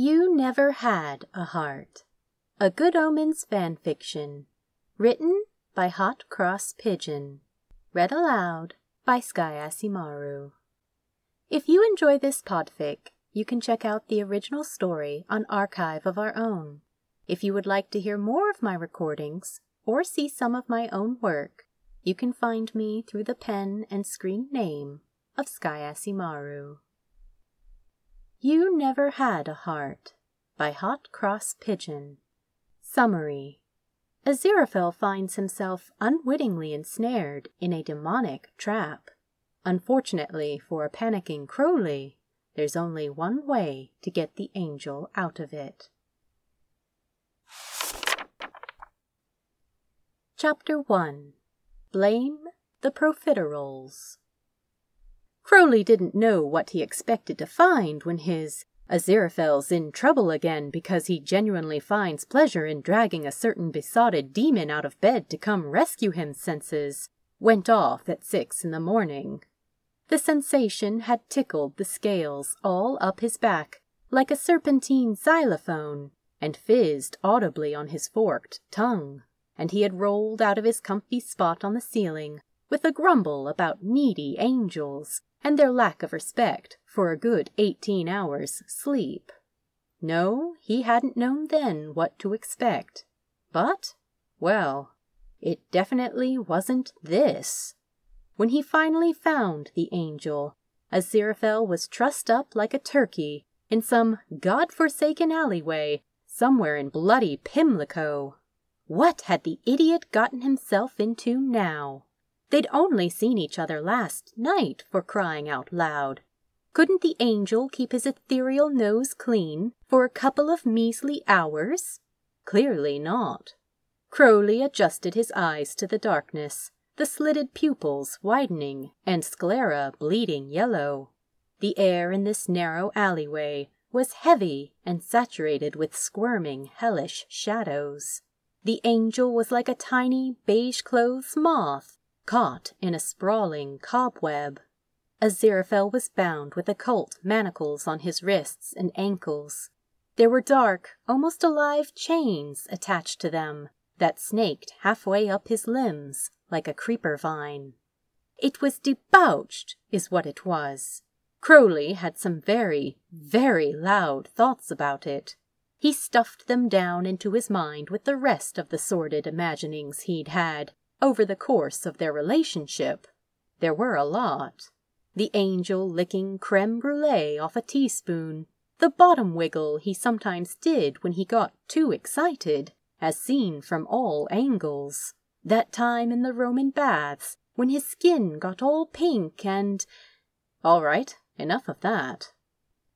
You Never Had a Heart. A Good Omens fan fiction. Written by Hot Cross Pigeon. Read aloud by Sky Asimaru. If you enjoy this podfic, you can check out the original story on Archive of Our Own. If you would like to hear more of my recordings or see some of my own work, you can find me through the pen and screen name of Sky Asimaru. You Never Had a Heart by Hot Cross Pigeon. Summary Aziraphale finds himself unwittingly ensnared in a demonic trap. Unfortunately for a panicking Crowley, there's only one way to get the angel out of it. Chapter 1 Blame the Profiteroles Crowley didn't know what he expected to find when his Aziraphale's in trouble again because he genuinely finds pleasure in dragging a certain besotted demon out of bed to come rescue him senses went off at six in the morning. The sensation had tickled the scales all up his back like a serpentine xylophone and fizzed audibly on his forked tongue, and he had rolled out of his comfy spot on the ceiling with a grumble about needy angels and their lack of respect for a good eighteen hours' sleep. No, he hadn't known then what to expect. But, well, it definitely wasn't this. When he finally found the angel, Aziraphale was trussed up like a turkey in some god-forsaken alleyway somewhere in bloody Pimlico. What had the idiot gotten himself into now? They'd only seen each other last night, for crying out loud. Couldn't the angel keep his ethereal nose clean for a couple of measly hours? Clearly not. Crowley adjusted his eyes to the darkness, the slitted pupils widening and sclera bleeding yellow. The air in this narrow alleyway was heavy and saturated with squirming, hellish shadows. The angel was like a tiny beige-clothes moth caught in a sprawling cobweb. Aziraphale was bound with occult manacles on his wrists and ankles. There were dark, almost alive chains attached to them that snaked halfway up his limbs like a creeper vine. It was debauched, is what it was. Crowley had some very, very loud thoughts about it. He stuffed them down into his mind with the rest of the sordid imaginings he'd had, over the course of their relationship. There were a lot. The angel licking creme brulee off a teaspoon, the bottom wiggle he sometimes did when he got too excited, as seen from all angles, that time in the Roman baths when his skin got all pink and. All right, enough of that.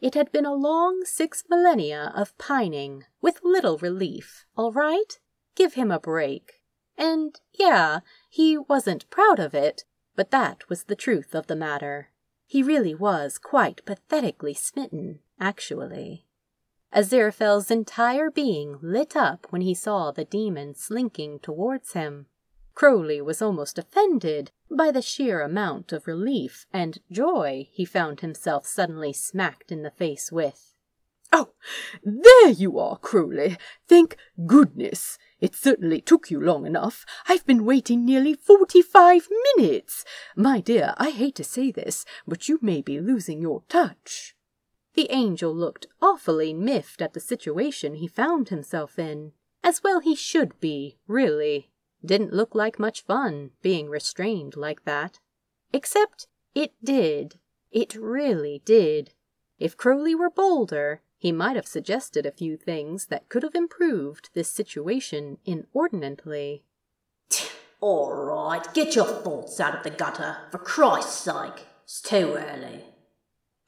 It had been a long six millennia of pining, with little relief, all right? Give him a break. And, yeah, he wasn't proud of it, but that was the truth of the matter. He really was quite pathetically smitten, actually. Aziraphale's entire being lit up when he saw the demon slinking towards him. Crowley was almost offended by the sheer amount of relief and joy he found himself suddenly smacked in the face with. Oh, there you are, Crowley. Thank goodness. It certainly took you long enough. I've been waiting nearly forty-five minutes. My dear, I hate to say this, but you may be losing your touch. The angel looked awfully miffed at the situation he found himself in. As well he should be, really. Didn't look like much fun, being restrained like that. Except it did. It really did. If Crowley were bolder, he might have suggested a few things that could have improved this situation inordinately. All right, get your thoughts out of the gutter, for Christ's sake. It's too early.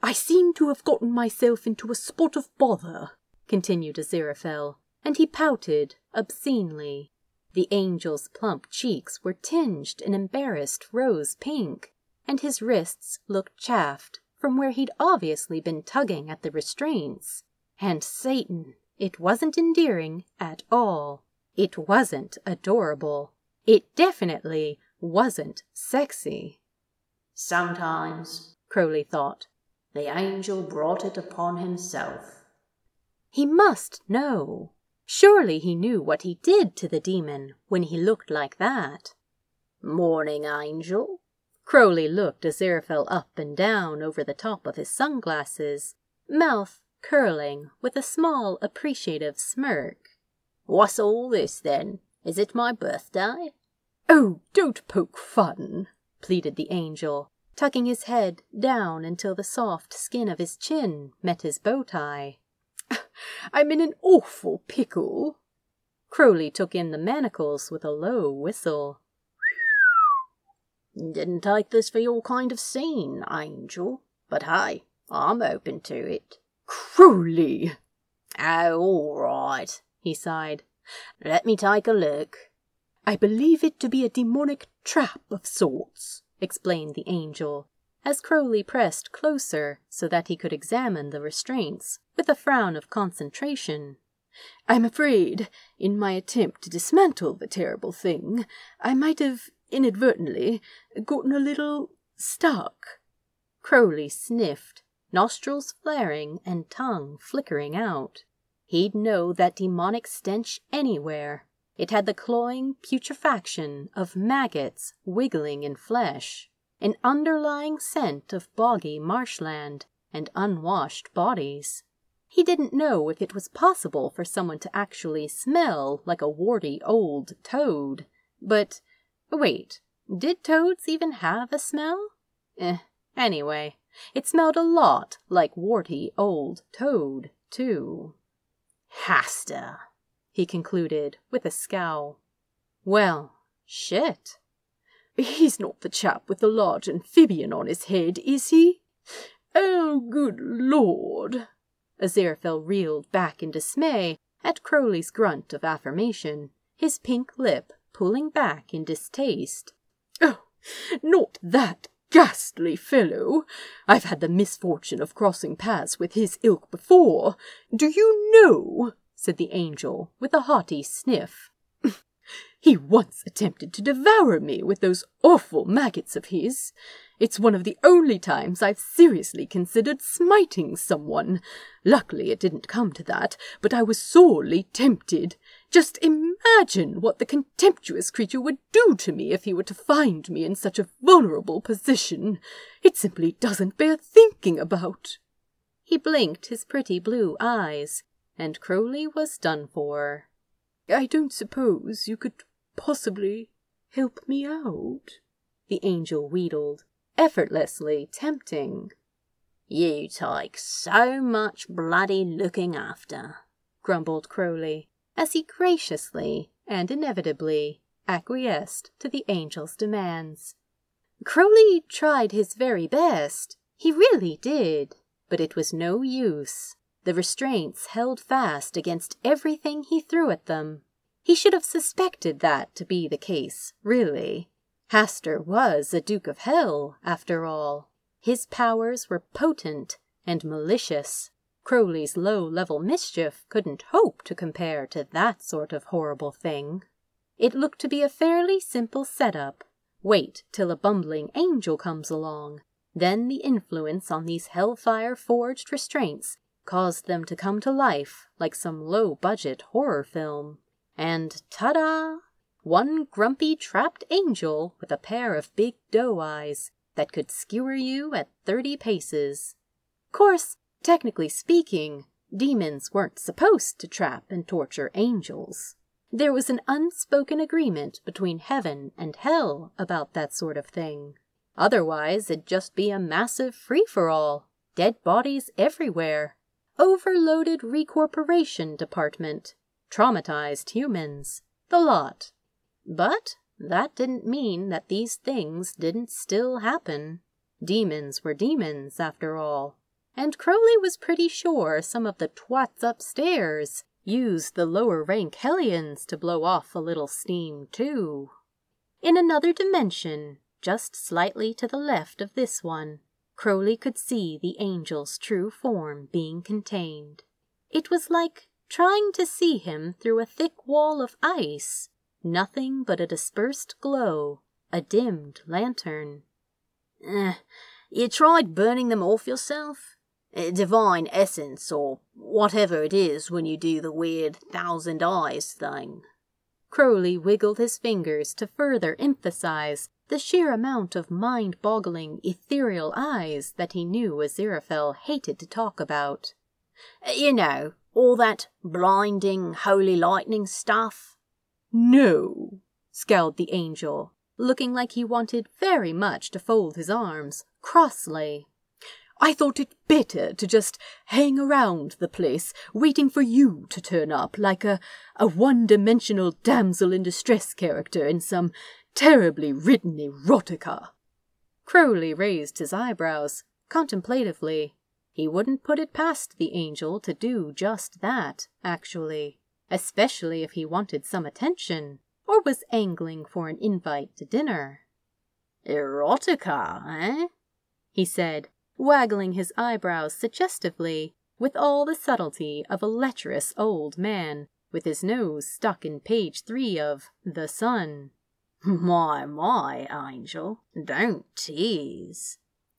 I seem to have gotten myself into a spot of bother, continued Aziraphale, and he pouted obscenely. The angel's plump cheeks were tinged an embarrassed rose pink, and his wrists looked chafed from where he'd obviously been tugging at the restraints. And Satan, it wasn't endearing at all. It wasn't adorable. It definitely wasn't sexy. Sometimes, Crowley thought, the angel brought it upon himself. He must know. Surely he knew what he did to the demon when he looked like that. Morning, Angel. Crowley looked Aziraphale up and down over the top of his sunglasses, mouth curling with a small appreciative smirk. What's all this, then? Is it my birthday? Oh, don't poke fun, pleaded the angel, tucking his head down until the soft skin of his chin met his bow tie. I'm in an awful pickle. Crowley took in the manacles with a low whistle. Didn't take this for your kind of scene, Angel. But hey, I'm open to it. Crowley! Oh, all right, he sighed. Let me take a look. I believe it to be a demonic trap of sorts, explained the angel, as Crowley pressed closer so that he could examine the restraints with a frown of concentration. I'm afraid, in my attempt to dismantle the terrible thing, I might have inadvertently gotten a little stuck. Crowley sniffed, nostrils flaring and tongue flickering out. He'd know that demonic stench anywhere. It had the cloying putrefaction of maggots wiggling in flesh, an underlying scent of boggy marshland and unwashed bodies. He didn't know if it was possible for someone to actually smell like a warty old toad, but wait, did toads even have a smell? Eh, anyway, it smelled a lot like warty old toad, too. Hastur, he concluded with a scowl. Well, shit. He's not the chap with the large amphibian on his head, is he? Oh, good lord! Aziraphale reeled back in dismay at Crowley's grunt of affirmation, his pink lip pulling back in distaste. Oh, not that ghastly fellow. I've had the misfortune of crossing paths with his ilk before. Do you know, said the angel with a haughty sniff, he once attempted to devour me with those awful maggots of his. It's one of the only times I've seriously considered smiting someone. Luckily it didn't come to that, but I was sorely tempted. Just imagine what the contemptuous creature would do to me if he were to find me in such a vulnerable position. It simply doesn't bear thinking about. He blinked his pretty blue eyes, and Crowley was done for. I don't suppose you could possibly help me out? The angel wheedled, effortlessly tempting. You take so much bloody looking after, grumbled Crowley, as he graciously and inevitably acquiesced to the angel's demands. Crowley tried his very best. He really did. But it was no use. The restraints held fast against everything he threw at them. He should have suspected that to be the case, really. Hastur was a Duke of Hell, after all. His powers were potent and malicious. Crowley's low-level mischief couldn't hope to compare to that sort of horrible thing. It looked to be a fairly simple setup. Wait till a bumbling angel comes along. Then the influence on these hellfire-forged restraints caused them to come to life like some low-budget horror film. And ta-da! One grumpy trapped angel with a pair of big doe eyes that could skewer you at thirty paces. Course, technically speaking, demons weren't supposed to trap and torture angels. There was an unspoken agreement between heaven and hell about that sort of thing. Otherwise, it'd just be a massive free-for-all. Dead bodies everywhere. Overloaded recorporation department traumatized humans, the lot. But that didn't mean that these things didn't still happen. Demons were demons, after all. And Crowley was pretty sure some of the twats upstairs used the lower rank Hellions to blow off a little steam, too. In another dimension, just slightly to the left of this one, Crowley could see the angel's true form being contained. It was like trying to see him through a thick wall of ice, nothing but a dispersed glow, a dimmed lantern. Eh, you tried burning them off yourself? Divine essence, or whatever it is when you do the weird thousand eyes thing. Crowley wiggled his fingers to further emphasize the sheer amount of mind boggling, ethereal eyes that he knew Aziraphale hated to talk about. You know, all that blinding, holy lightning stuff? No, scowled the angel, looking like he wanted very much to fold his arms, crossly. I thought it better to just hang around the place, waiting for you to turn up like a, a one dimensional damsel in distress character in some terribly written erotica. Crowley raised his eyebrows contemplatively. He wouldn't put it past the angel to do just that, actually, especially if he wanted some attention or was angling for an invite to dinner. Erotica, eh? he said, waggling his eyebrows suggestively with all the subtlety of a lecherous old man with his nose stuck in page three of The Sun. My, my, Angel, don't tease.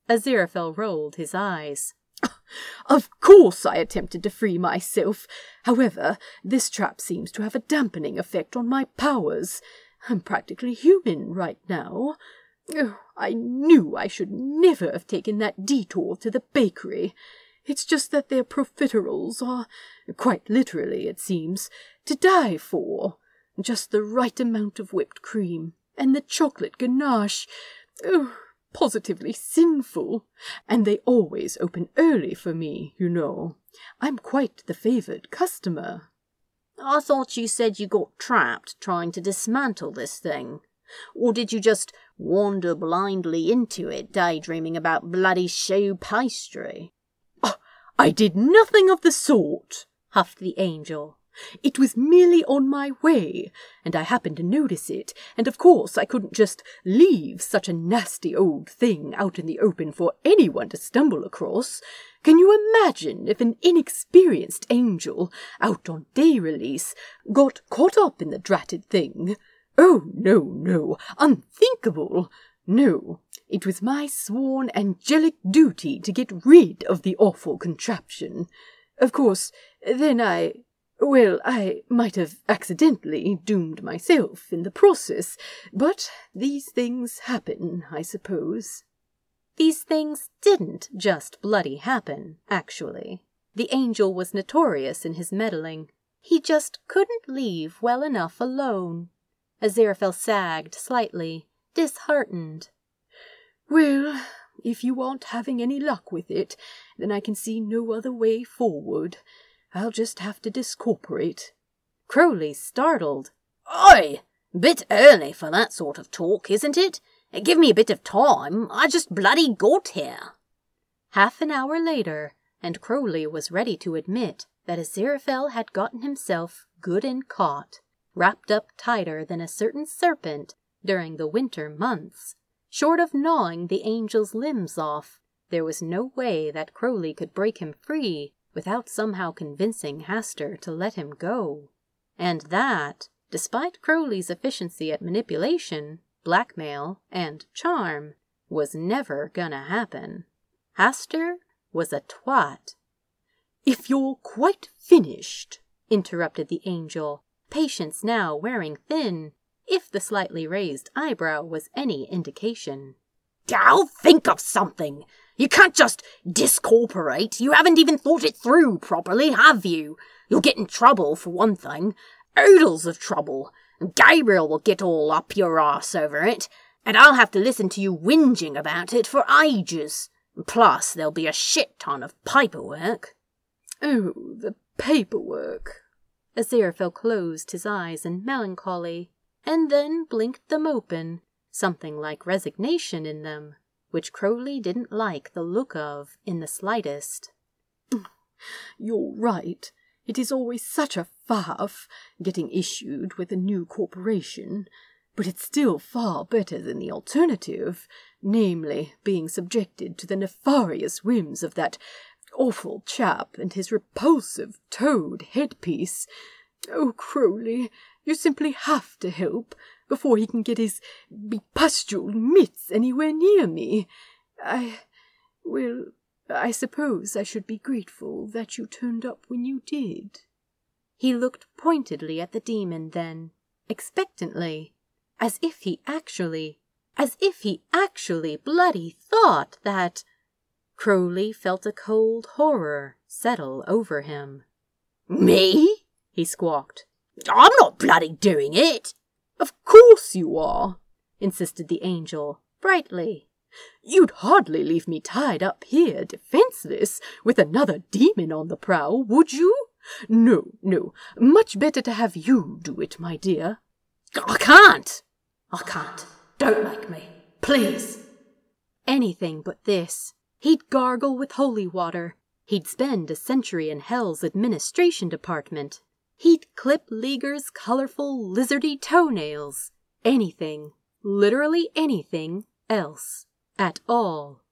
Aziraphale rolled his eyes. Of course I attempted to free myself. However, this trap seems to have a dampening effect on my powers. I'm practically human right now. Oh, I knew I should never have taken that detour to the bakery. It's just that their profiteroles are, quite literally it seems, to die for. Just the right amount of whipped cream, and the chocolate ganache. Oh, positively sinful. And they always open early for me, you know. I'm quite the favoured customer. I thought you said you got trapped trying to dismantle this thing. Or did you just wander blindly into it, daydreaming about bloody choux pastry? Oh, I did nothing of the sort, huffed the angel. It was merely on my way, and I happened to notice it, and of course I couldn't just leave such a nasty old thing out in the open for anyone to stumble across. Can you imagine if an inexperienced angel, out on day release, got caught up in the dratted thing? Oh, no, no, unthinkable. No, it was my sworn angelic duty to get rid of the awful contraption. Of course, then I. Well, I might have accidentally doomed myself in the process, but these things happen, I suppose. These things didn't just bloody happen, actually. The angel was notorious in his meddling. He just couldn't leave well enough alone. Aziraphale sagged slightly, disheartened. Well, if you aren't having any luck with it, then I can see no other way forward. I'll just have to discorporate. Crowley startled. Oi! Bit early for that sort of talk, isn't it? Give me a bit of time. I just bloody got here. Half an hour later, and Crowley was ready to admit that Aziraphale had gotten himself good and caught wrapped up tighter than a certain serpent during the winter months. Short of gnawing the angel's limbs off, there was no way that Crowley could break him free without somehow convincing Hastur to let him go. And that, despite Crowley's efficiency at manipulation, blackmail, and charm, was never gonna happen. Hastur was a twat. If you're quite finished, interrupted the angel, patience now wearing thin, if the slightly raised eyebrow was any indication. I'll think of something. You can't just discorporate. You haven't even thought it through properly, have you? You'll get in trouble, for one thing. Oodles of trouble. And Gabriel will get all up your arse over it, and I'll have to listen to you whinging about it for ages. Plus, there'll be a shit ton of paperwork. Oh, the paperwork, Aziraphale closed his eyes in melancholy, and then blinked them open, something like resignation in them, which Crowley didn't like the look of in the slightest. You're right. It is always such a faff getting issued with a new corporation, but it's still far better than the alternative, namely being subjected to the nefarious whims of that awful chap and his repulsive toad headpiece. Oh, Crowley, you simply have to help before he can get his bepustuled mitts anywhere near me. I. well, I suppose I should be grateful that you turned up when you did. He looked pointedly at the demon then, expectantly, as if he actually, as if he actually bloody thought that. Crowley felt a cold horror settle over him. Me? He squawked. I'm not bloody doing it. Of course you are, insisted the angel, brightly. You'd hardly leave me tied up here, defenseless, with another demon on the prowl, would you? No, no, much better to have you do it, my dear. I can't. I can't. Don't make me. Please. Anything but this. He'd gargle with holy water. He'd spend a century in Hell's administration department. He'd clip Ligur's colorful, lizardy toenails. Anything, literally anything else. At all.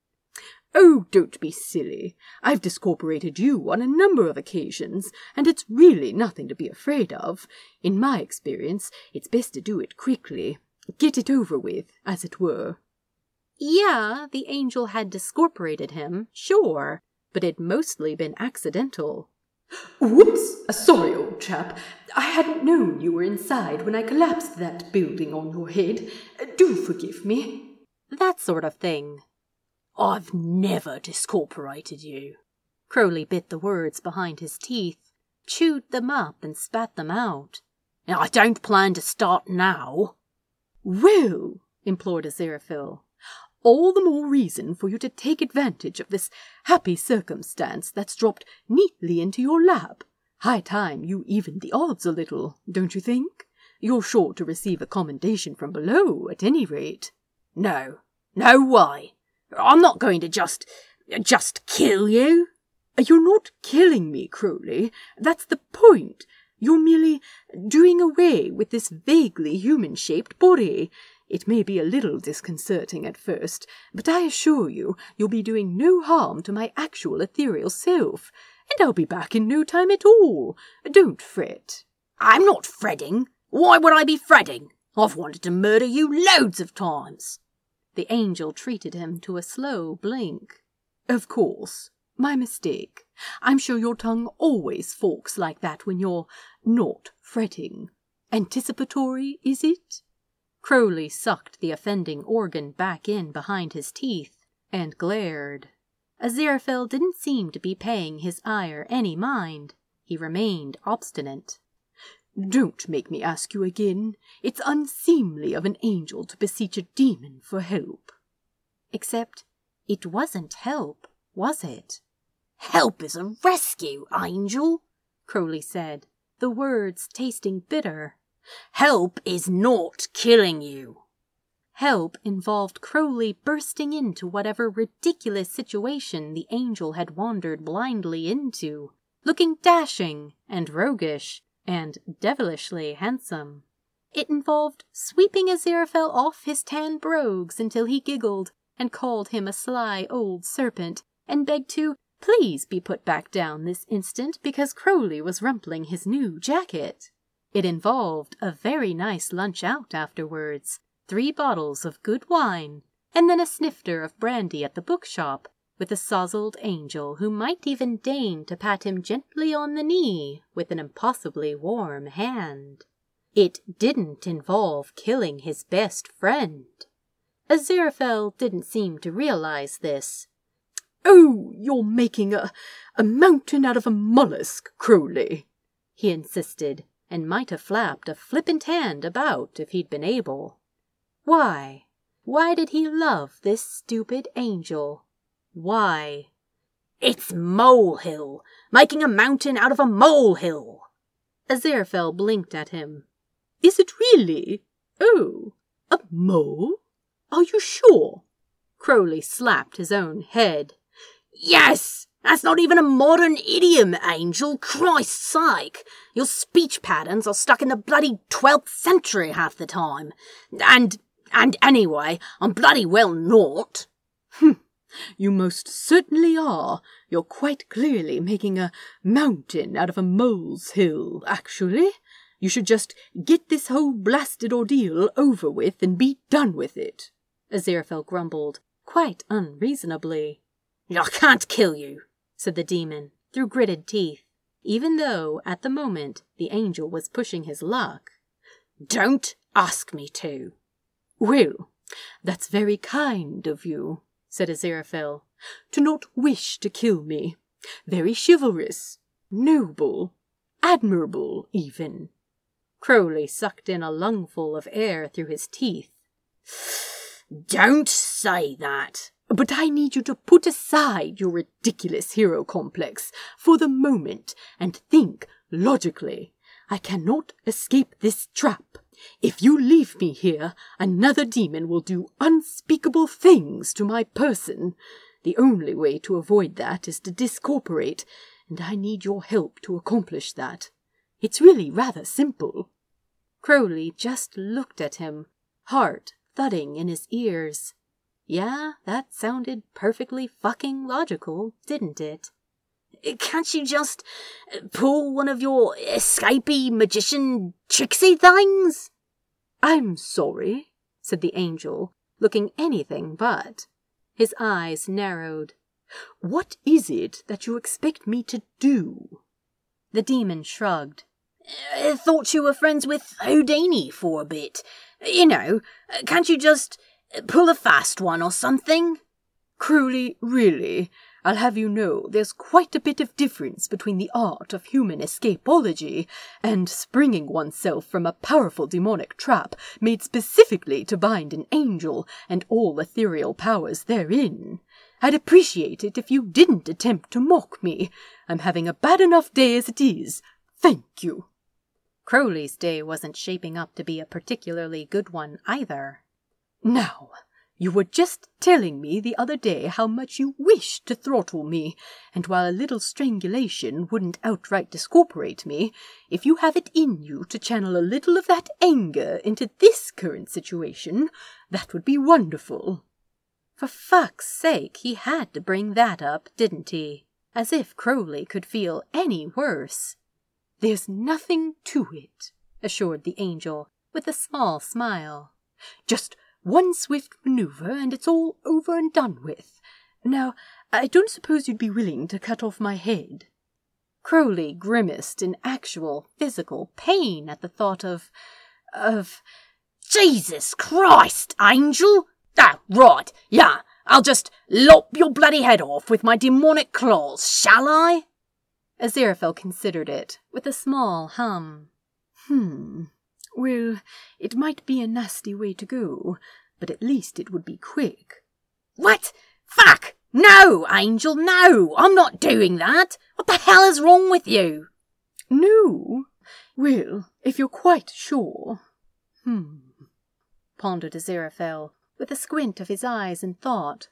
Oh, don't be silly. I've discorporated you on a number of occasions, and it's really nothing to be afraid of. In my experience, it's best to do it quickly. Get it over with, as it were. Yeah, the angel had discorporated him, sure, but it'd mostly been accidental. Whoops! Uh, sorry, old chap. I hadn't known you were inside when I collapsed that building on your head. Uh, do forgive me. That sort of thing. I've never discorporated you. Crowley bit the words behind his teeth, chewed them up, and spat them out. I don't plan to start now. Well, implored Aziraphale, all the more reason for you to take advantage of this happy circumstance that's dropped neatly into your lap. High time you evened the odds a little, don't you think? You're sure to receive a commendation from below, at any rate. No, no why? I'm not going to just. just kill you. You're not killing me, Crowley. That's the point. You're merely doing away with this vaguely human shaped body. It may be a little disconcerting at first, but I assure you you'll be doing no harm to my actual ethereal self, and I'll be back in no time at all. Don't fret. I'm not fretting. Why would I be fretting? I've wanted to murder you loads of times. The angel treated him to a slow blink. Of course. My mistake. I'm sure your tongue always forks like that when you're not fretting. Anticipatory, is it? Crowley sucked the offending organ back in behind his teeth and glared. Aziraphale didn't seem to be paying his ire any mind. He remained obstinate. Don't make me ask you again. It's unseemly of an angel to beseech a demon for help. Except it wasn't help, was it? Help is a rescue, angel, Crowley said, the words tasting bitter. Help is not killing you. Help involved Crowley bursting into whatever ridiculous situation the angel had wandered blindly into, looking dashing and roguish and devilishly handsome. It involved sweeping Aziraphale off his tan brogues until he giggled and called him a sly old serpent and begged to please be put back down this instant because Crowley was rumpling his new jacket. It involved a very nice lunch out afterwards, three bottles of good wine, and then a snifter of brandy at the bookshop, with a sozzled angel who might even deign to pat him gently on the knee with an impossibly warm hand. It didn't involve killing his best friend. Aziraphale didn't seem to realize this. Oh, you're making a, a mountain out of a mollusk, Crowley, he insisted, and might have flapped a flippant hand about if he'd been able. Why? Why did he love this stupid angel? Why? It's molehill, making a mountain out of a molehill. Aziraphale blinked at him. Is it really? Oh, a mole? Are you sure? Crowley slapped his own head. Yes! That's not even a modern idiom, Angel. Christ's sake. Your speech patterns are stuck in the bloody 12th century half the time. And, and anyway, I'm bloody well not. Hm. You most certainly are. You're quite clearly making a mountain out of a mole's hill, actually. You should just get this whole blasted ordeal over with and be done with it. Aziraphale grumbled, quite unreasonably. I can't kill you, said the demon through gritted teeth, even though at the moment the angel was pushing his luck. Don't ask me to. Well, that's very kind of you, said Aziraphale, to not wish to kill me. Very chivalrous, noble, admirable, even. Crowley sucked in a lungful of air through his teeth. Don't say that. But I need you to put aside your ridiculous hero complex for the moment and think logically. I cannot escape this trap. If you leave me here, another demon will do unspeakable things to my person. The only way to avoid that is to discorporate, and I need your help to accomplish that. It's really rather simple. Crowley just looked at him, heart thudding in his ears. Yeah, that sounded perfectly fucking logical, didn't it? Can't you just uh, pull one of your escapee magician tricksy things? I'm sorry, said the angel, looking anything but. His eyes narrowed. What is it that you expect me to do? The demon shrugged. I thought you were friends with Houdini for a bit. You know, can't you just pull a fast one or something? Crowley, really, I'll have you know there's quite a bit of difference between the art of human escapology and springing oneself from a powerful demonic trap made specifically to bind an angel and all ethereal powers therein. I'd appreciate it if you didn't attempt to mock me. I'm having a bad enough day as it is. Thank you. Crowley's day wasn't shaping up to be a particularly good one either. Now, you were just telling me the other day how much you wished to throttle me, and while a little strangulation wouldn't outright discorporate me, if you have it in you to channel a little of that anger into this current situation, that would be wonderful. For fuck's sake, he had to bring that up, didn't he? As if Crowley could feel any worse. There's nothing to it, assured the angel, with a small smile. Just one swift maneuver, and it's all over and done with. Now, I don't suppose you'd be willing to cut off my head. Crowley grimaced in actual physical pain at the thought of. of. Jesus Christ, Angel! Ah, right, yeah, I'll just lop your bloody head off with my demonic claws, shall I? Aziraphale considered it, with a small hum. Hmm, well, it might be a nasty way to go, but at least it would be quick. What? Fuck! No, Angel, no! I'm not doing that! What the hell is wrong with you? No? Well, if you're quite sure. Hmm, pondered Aziraphale, with a squint of his eyes in thought.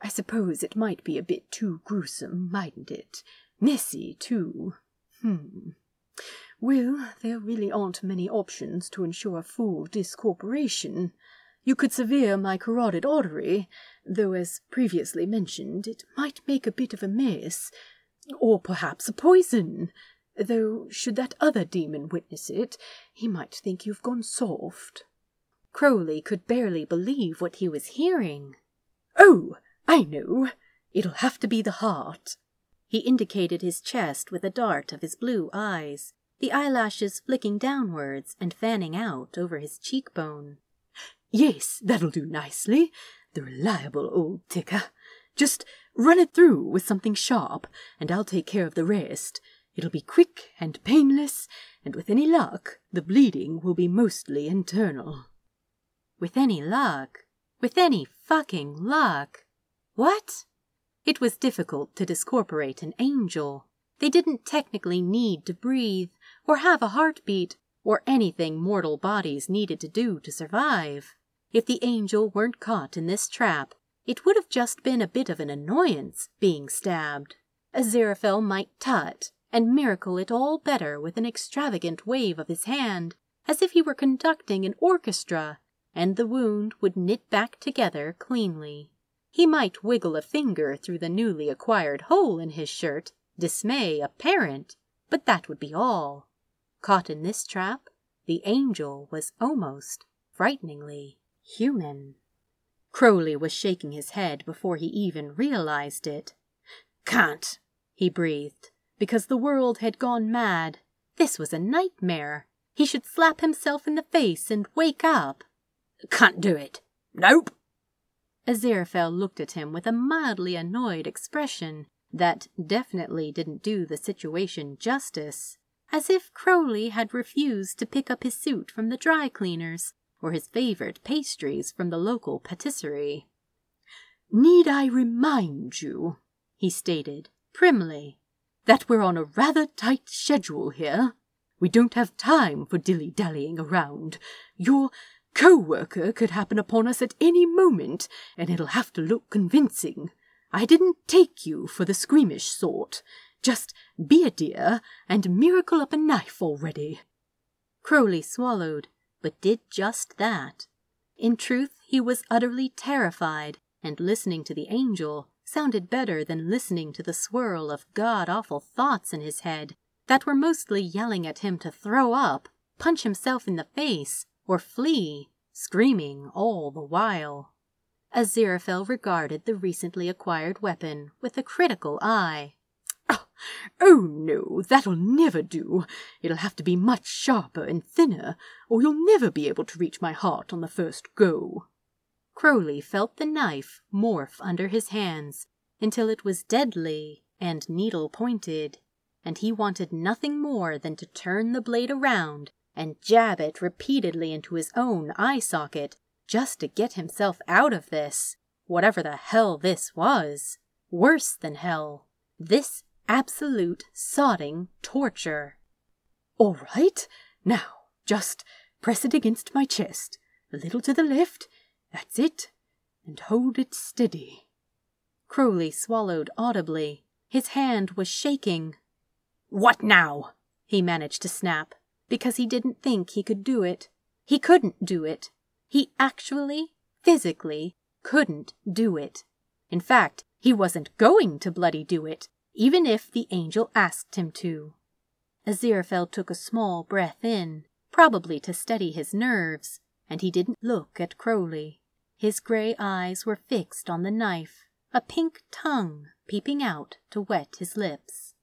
I suppose it might be a bit too gruesome, mightn't it? Messy, too. Hmm. Well, there really aren't many options to ensure full discorporation. You could sever my carotid artery, though as previously mentioned, it might make a bit of a mess. Or perhaps a poison, though should that other demon witness it, he might think you've gone soft. Crowley could barely believe what he was hearing. Oh, I know. It'll have to be the heart. He indicated his chest with a dart of his blue eyes the eyelashes flicking downwards and fanning out over his cheekbone. Yes, that'll do nicely. The reliable old ticker. Just run it through with something sharp, and I'll take care of the rest. It'll be quick and painless, and with any luck, the bleeding will be mostly internal. With any luck? With any fucking luck? What? It was difficult to discorporate an angel. They didn't technically need to breathe, or have a heartbeat, or anything mortal bodies needed to do to survive. If the angel weren't caught in this trap, it would have just been a bit of an annoyance being stabbed. Aziraphale might tut and miracle it all better with an extravagant wave of his hand, as if he were conducting an orchestra, and the wound would knit back together cleanly. He might wiggle a finger through the newly acquired hole in his shirt dismay apparent, but that would be all. Caught in this trap, the angel was almost frighteningly human. Crowley was shaking his head before he even realized it. Can't, he breathed, because the world had gone mad. This was a nightmare. He should slap himself in the face and wake up. Can't do it. Nope. Aziraphale looked at him with a mildly annoyed expression that definitely didn't do the situation justice, as if Crowley had refused to pick up his suit from the dry cleaners or his favorite pastries from the local patisserie. Need I remind you, he stated primly, that we're on a rather tight schedule here? We don't have time for dilly dallying around. Your co worker could happen upon us at any moment, and it'll have to look convincing. I didn't take you for the squeamish sort. Just be a dear and miracle up a knife already. Crowley swallowed but did just that. In truth, he was utterly terrified, and listening to the angel sounded better than listening to the swirl of god awful thoughts in his head that were mostly yelling at him to throw up, punch himself in the face, or flee, screaming all the while. Aziraphale regarded the recently acquired weapon with a critical eye. Oh, no, that'll never do. It'll have to be much sharper and thinner, or you'll never be able to reach my heart on the first go. Crowley felt the knife morph under his hands until it was deadly and needle pointed, and he wanted nothing more than to turn the blade around and jab it repeatedly into his own eye socket just to get himself out of this, whatever the hell this was. Worse than hell. This absolute sodding torture. All right, now just press it against my chest, a little to the left, that's it, and hold it steady. Crowley swallowed audibly. His hand was shaking. What now? he managed to snap, because he didn't think he could do it. He couldn't do it. He actually, physically, couldn't do it. In fact, he wasn't going to bloody do it even if the angel asked him to. Aziraphale took a small breath in, probably to steady his nerves, and he didn't look at Crowley. His grey eyes were fixed on the knife, a pink tongue peeping out to wet his lips.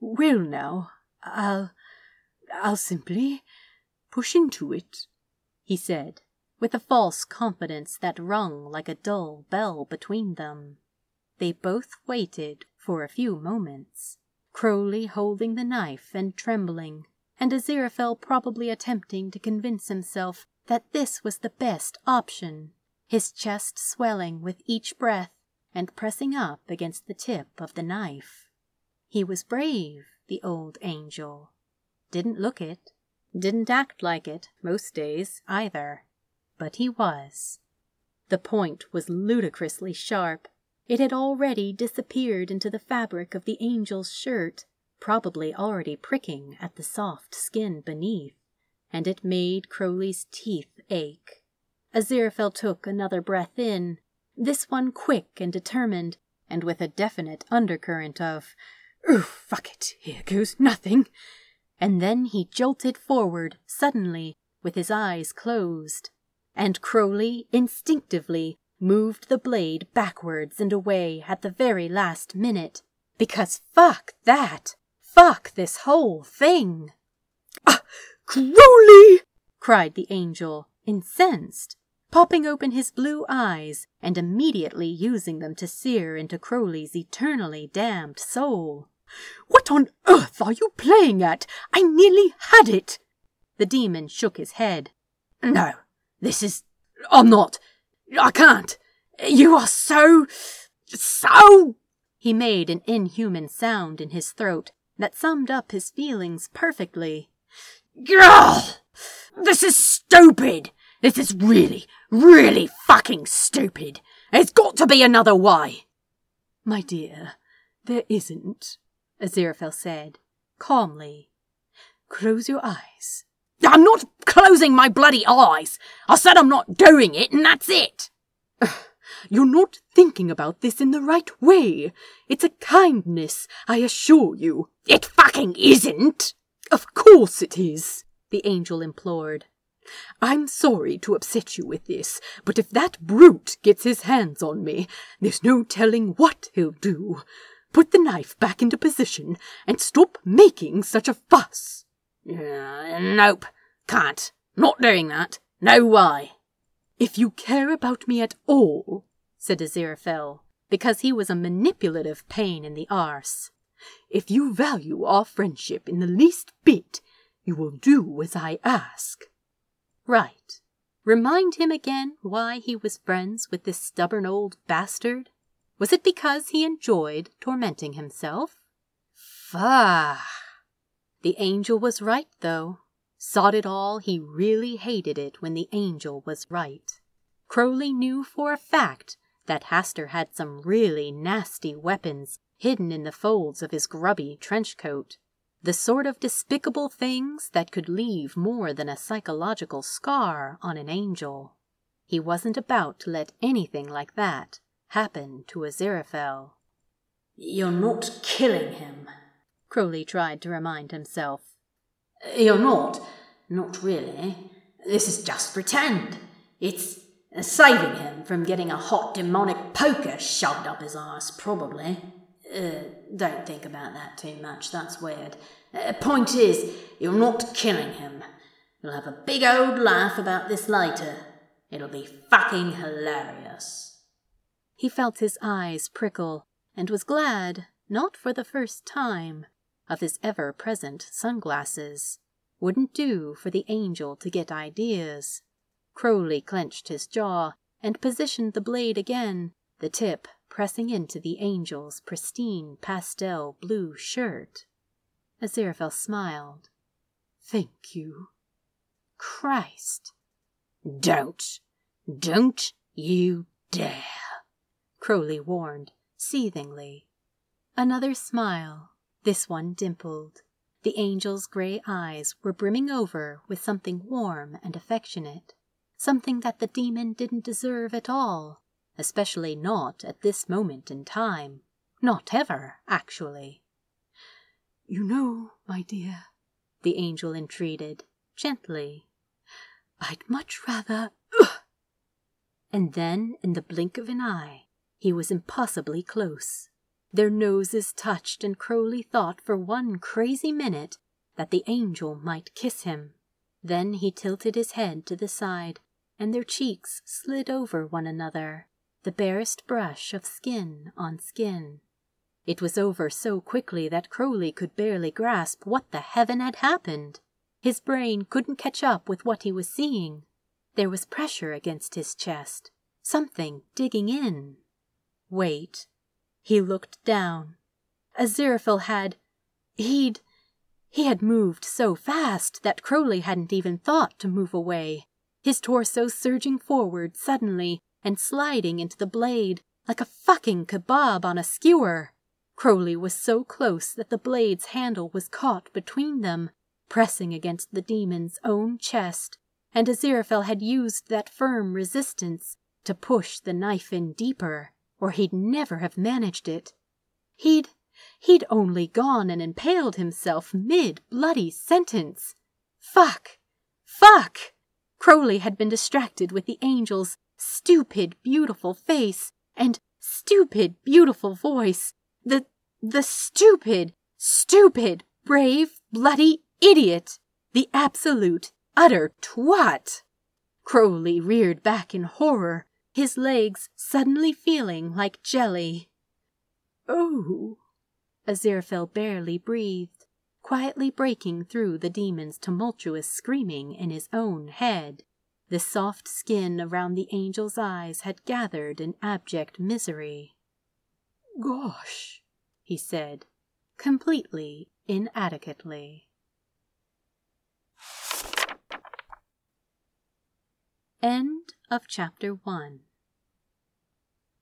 Well, now, I'll. I'll simply push into it, he said, with a false confidence that rung like a dull bell between them. They both waited for a few moments, Crowley holding the knife and trembling, and Aziraphale probably attempting to convince himself that this was the best option, his chest swelling with each breath and pressing up against the tip of the knife. He was brave, the old angel. Didn't look it, didn't act like it most days either, but he was. The point was ludicrously sharp, it had already disappeared into the fabric of the angel's shirt, probably already pricking at the soft skin beneath, and it made Crowley's teeth ache. Aziraphale took another breath in, this one quick and determined, and with a definite undercurrent of, Oh, fuck it, here goes nothing. And then he jolted forward suddenly, with his eyes closed. And Crowley instinctively moved the blade backwards and away at the very last minute. Because fuck that! Fuck this whole thing! Ah, Crowley! cried the angel, incensed, popping open his blue eyes and immediately using them to sear into Crowley's eternally damned soul. What on earth are you playing at? I nearly had it! The demon shook his head. No, this is. I'm not. I can't. You are so. so. He made an inhuman sound in his throat that summed up his feelings perfectly. Girl! This is stupid! This is really, really fucking stupid! There's got to be another way! My dear, there isn't, Aziraphale said, calmly. Close your eyes. I'm not closing my bloody eyes. I said I'm not doing it, and that's it. You're not thinking about this in the right way. It's a kindness, I assure you. It fucking isn't. Of course it is, the angel implored. I'm sorry to upset you with this, but if that brute gets his hands on me, there's no telling what he'll do. Put the knife back into position and stop making such a fuss. Uh, nope, can't. Not doing that. No way. If you care about me at all, said Aziraphale, because he was a manipulative pain in the arse, if you value our friendship in the least bit, you will do as I ask. Right. Remind him again why he was friends with this stubborn old bastard? Was it because he enjoyed tormenting himself? Faugh! The angel was right, though. Sod it all, he really hated it when the angel was right. Crowley knew for a fact that Hastur had some really nasty weapons hidden in the folds of his grubby trench coat. The sort of despicable things that could leave more than a psychological scar on an angel. He wasn't about to let anything like that happen to Aziraphale. You're not killing him, Crowley tried to remind himself. You're not. Not really. This is just pretend. It's saving him from getting a hot demonic poker shoved up his arse, probably. Uh, don't think about that too much, that's weird. Uh, point is, you're not killing him. You'll have a big old laugh about this later. It'll be fucking hilarious. He felt his eyes prickle and was glad, not for the first time, of his ever present sunglasses. Wouldn't do for the angel to get ideas. Crowley clenched his jaw and positioned the blade again, the tip pressing into the angel's pristine pastel blue shirt. Aziraphale smiled. Thank you. Christ! Don't, don't you dare, Crowley warned, seethingly. Another smile, this one dimpled. The angel's gray eyes were brimming over with something warm and affectionate, something that the demon didn't deserve at all, especially not at this moment in time. Not ever, actually. You know, my dear, the angel entreated, gently, I'd much rather. Ugh! And then, in the blink of an eye, he was impossibly close. Their noses touched, and Crowley thought for one crazy minute that the angel might kiss him. Then he tilted his head to the side, and their cheeks slid over one another, the barest brush of skin on skin. It was over so quickly that Crowley could barely grasp what the heaven had happened. His brain couldn't catch up with what he was seeing. There was pressure against his chest, something digging in. Wait. He looked down. Aziraphale had. He'd. He had moved so fast that Crowley hadn't even thought to move away, his torso surging forward suddenly and sliding into the blade like a fucking kebab on a skewer. Crowley was so close that the blade's handle was caught between them, pressing against the demon's own chest, and Aziraphale had used that firm resistance to push the knife in deeper, or he'd never have managed it. He'd he'd only gone and impaled himself mid bloody sentence. Fuck! Fuck! Crowley had been distracted with the angel's stupid, beautiful face and stupid, beautiful voice. The the stupid, stupid, brave, bloody idiot! The absolute, utter twat! Crowley reared back in horror, his legs suddenly feeling like jelly. Oh! Aziraphale barely breathed, quietly breaking through the demon's tumultuous screaming in his own head. The soft skin around the angel's eyes had gathered in abject misery. Gosh, he said, completely inadequately. End of chapter 1